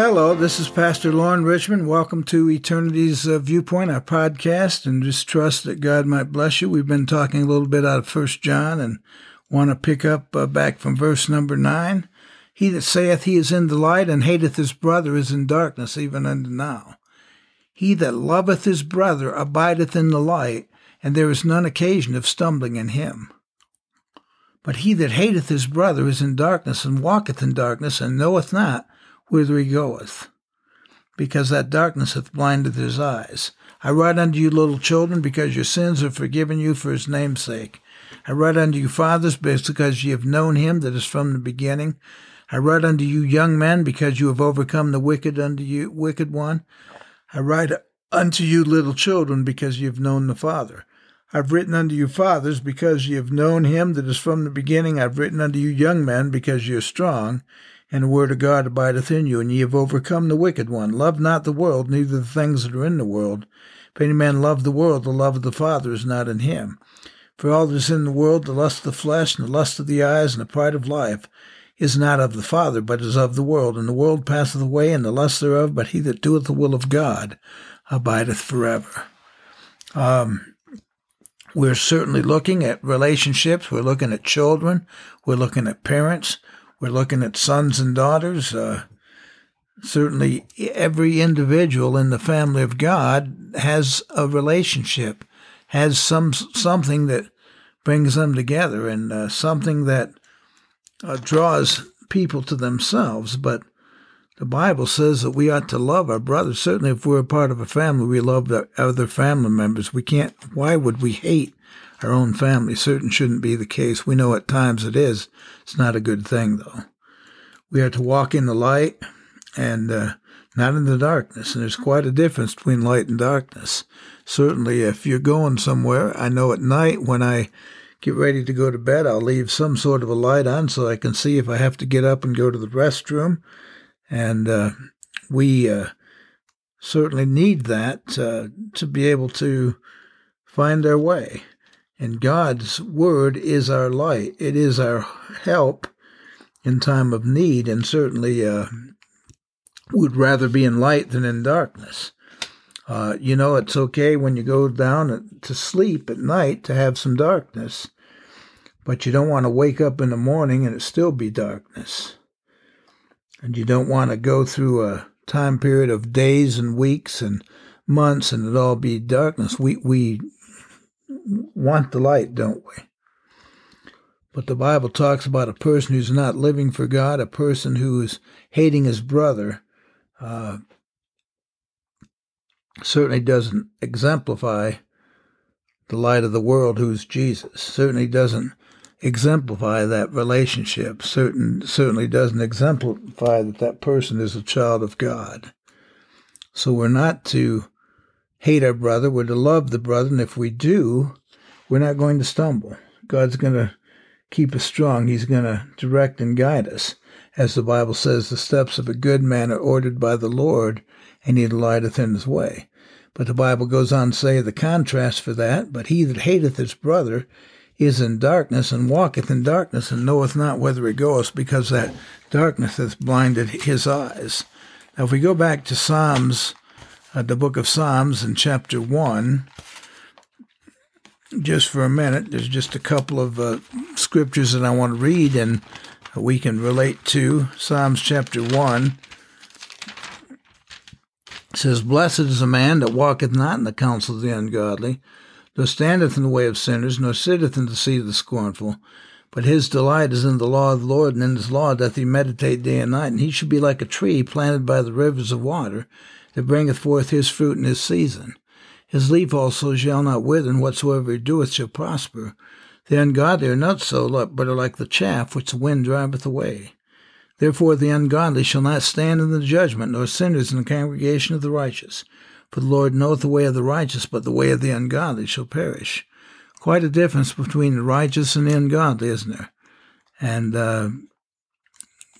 Hello, this is Pastor Lauren Richmond. Welcome to Eternity's uh, Viewpoint, our podcast, and just trust that God might bless you. We've been talking a little bit out of First John and want to pick up uh, back from verse number 9. He that saith he is in the light and hateth his brother is in darkness even unto now. He that loveth his brother abideth in the light, and there is none occasion of stumbling in him. But he that hateth his brother is in darkness and walketh in darkness and knoweth not whither he goeth, because that darkness hath blinded his eyes. I write unto you, little children, because your sins are forgiven you for his name's sake. I write unto you, fathers, because ye have known him that is from the beginning. I write unto you, young men, because you have overcome the wicked unto you, wicked one. I write unto you, little children, because ye have known the Father. I've written unto you, fathers, because ye have known him that is from the beginning. I've written unto you, young men, because ye are strong, and the word of God abideth in you, and ye have overcome the wicked one. Love not the world, neither the things that are in the world. If any man love the world, the love of the Father is not in him. For all that is in the world, the lust of the flesh, and the lust of the eyes, and the pride of life, is not of the Father, but is of the world. And the world passeth away, and the lust thereof, but he that doeth the will of God abideth forever. Um, we're certainly looking at relationships. We're looking at children. We're looking at parents. We're looking at sons and daughters. Uh, certainly, every individual in the family of God has a relationship, has some something that brings them together, and uh, something that uh, draws people to themselves. But the Bible says that we ought to love our brothers. Certainly, if we're a part of a family, we love our other family members. We can't. Why would we hate our own family. Certain shouldn't be the case. We know at times it is. It's not a good thing, though. We are to walk in the light and uh, not in the darkness. And there's quite a difference between light and darkness. Certainly, if you're going somewhere, I know at night when I get ready to go to bed, I'll leave some sort of a light on so I can see if I have to get up and go to the restroom. And uh, we uh, certainly need that uh, to be able to find our way. And God's word is our light. It is our help in time of need, and certainly uh, would rather be in light than in darkness. Uh, you know, it's okay when you go down to sleep at night to have some darkness, but you don't want to wake up in the morning and it still be darkness. And you don't want to go through a time period of days and weeks and months and it all be darkness. We we want the light, don't we? But the Bible talks about a person who's not living for God, a person who is hating his brother, uh, certainly doesn't exemplify the light of the world, who's Jesus. Certainly doesn't exemplify that relationship. Certain certainly doesn't exemplify that that person is a child of God. So we're not to hate our brother, we're to love the brother, and if we do, we're not going to stumble. God's going to keep us strong. He's going to direct and guide us. As the Bible says, the steps of a good man are ordered by the Lord, and he delighteth in his way. But the Bible goes on to say the contrast for that, but he that hateth his brother is in darkness and walketh in darkness and knoweth not whither he goeth, because that darkness hath blinded his eyes. Now, if we go back to Psalms uh, the book of Psalms in chapter 1 just for a minute. There's just a couple of uh, scriptures that I want to read and we can relate to. Psalms chapter 1 says, Blessed is a man that walketh not in the counsel of the ungodly, nor standeth in the way of sinners, nor sitteth in the seat of the scornful. But his delight is in the law of the Lord, and in his law doth he meditate day and night. And he should be like a tree planted by the rivers of water, that bringeth forth his fruit in his season. His leaf also shall not wither, and whatsoever he doeth shall prosper. The ungodly are not so, but are like the chaff which the wind driveth away. Therefore the ungodly shall not stand in the judgment, nor sinners in the congregation of the righteous. For the Lord knoweth the way of the righteous, but the way of the ungodly shall perish. Quite a difference between the righteous and the ungodly, isn't there? And uh,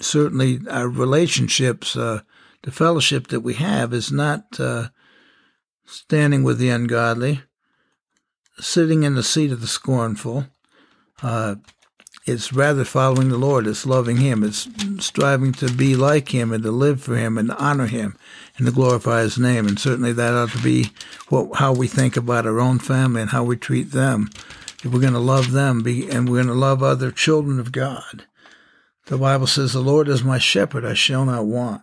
certainly our relationships, uh, the fellowship that we have, is not uh, standing with the ungodly, sitting in the seat of the scornful. Uh, it's rather following the Lord. It's loving Him. It's striving to be like Him and to live for Him and to honor Him and to glorify His name. And certainly that ought to be what, how we think about our own family and how we treat them. If we're going to love them be, and we're going to love other children of God. The Bible says, The Lord is my shepherd, I shall not want.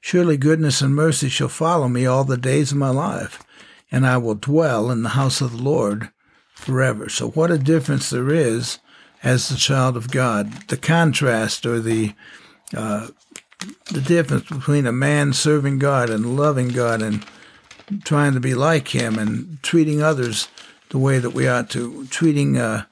Surely goodness and mercy shall follow me all the days of my life, and I will dwell in the house of the Lord forever. So, what a difference there is as the child of God. The contrast or the uh, the difference between a man serving God and loving God and trying to be like Him and treating others the way that we ought to, treating a,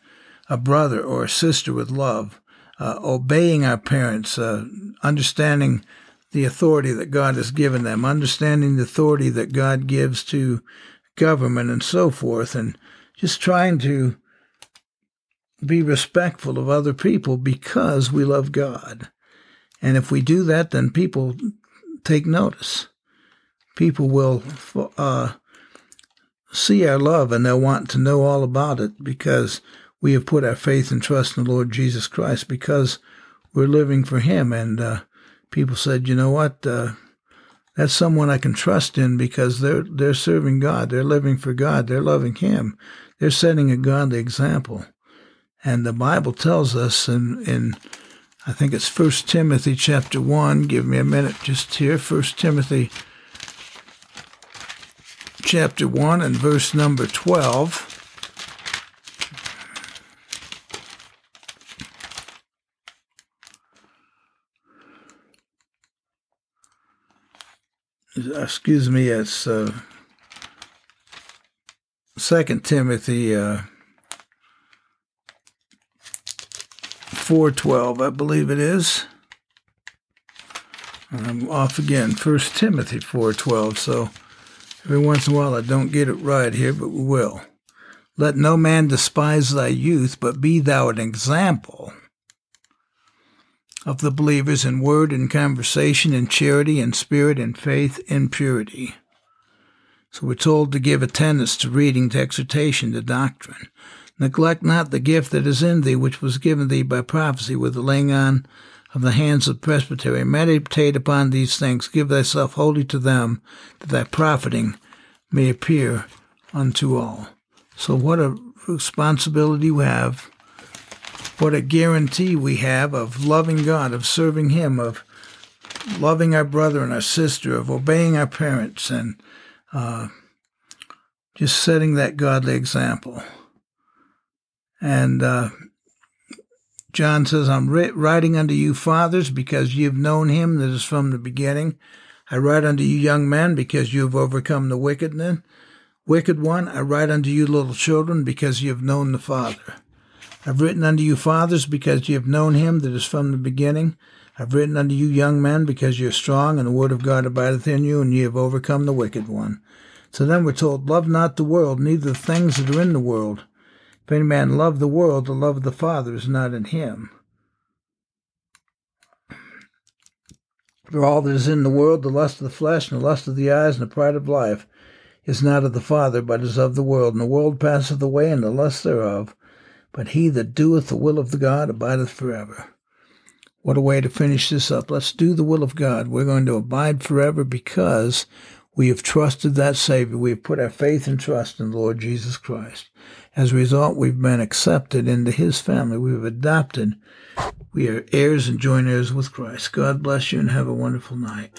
a brother or a sister with love, uh, obeying our parents, uh, understanding the authority that God has given them, understanding the authority that God gives to government and so forth, and just trying to be respectful of other people because we love God. And if we do that, then people take notice. People will uh, see our love and they'll want to know all about it because we have put our faith and trust in the Lord Jesus Christ because we're living for Him. And uh, people said, you know what? Uh, that's someone I can trust in because they're they're serving God, they're living for God, they're loving Him, they're setting a godly example. And the Bible tells us in, in I think it's First Timothy chapter 1. Give me a minute just here. First Timothy chapter 1 and verse number 12. Excuse me, it's uh, Second Timothy uh, four twelve, I believe it is. I'm off again. First Timothy four twelve. So every once in a while I don't get it right here, but we will. Let no man despise thy youth, but be thou an example of the believers in word and conversation, and charity, and spirit, and faith, and purity. So we're told to give attendance to reading, to exhortation, to doctrine. Neglect not the gift that is in thee, which was given thee by prophecy with the laying on of the hands of the presbytery. Meditate upon these things. Give thyself wholly to them, that thy profiting may appear unto all. So what a responsibility we have. What a guarantee we have of loving God, of serving Him, of loving our brother and our sister, of obeying our parents, and uh, just setting that godly example. And uh, John says, I'm writing unto you, fathers, because you have known him that is from the beginning. I write unto you, young men, because you have overcome the wicked wickedness. Wicked one, I write unto you, little children, because you have known the Father. I've written unto you, fathers, because you have known him that is from the beginning. I've written unto you, young men, because you are strong, and the word of God abideth in you, and ye have overcome the wicked one. So then we're told, Love not the world, neither the things that are in the world. If any man love the world, the love of the Father is not in him. For all that is in the world, the lust of the flesh, and the lust of the eyes, and the pride of life, is not of the Father, but is of the world. And the world passeth away, and the lust thereof. But he that doeth the will of the God abideth forever. What a way to finish this up. Let's do the will of God. We're going to abide forever because We have trusted that Savior. We have put our faith and trust in the Lord Jesus Christ. As a result, we've been accepted into His family. We've adopted. We are heirs and joint heirs with Christ. God bless you and have a wonderful night.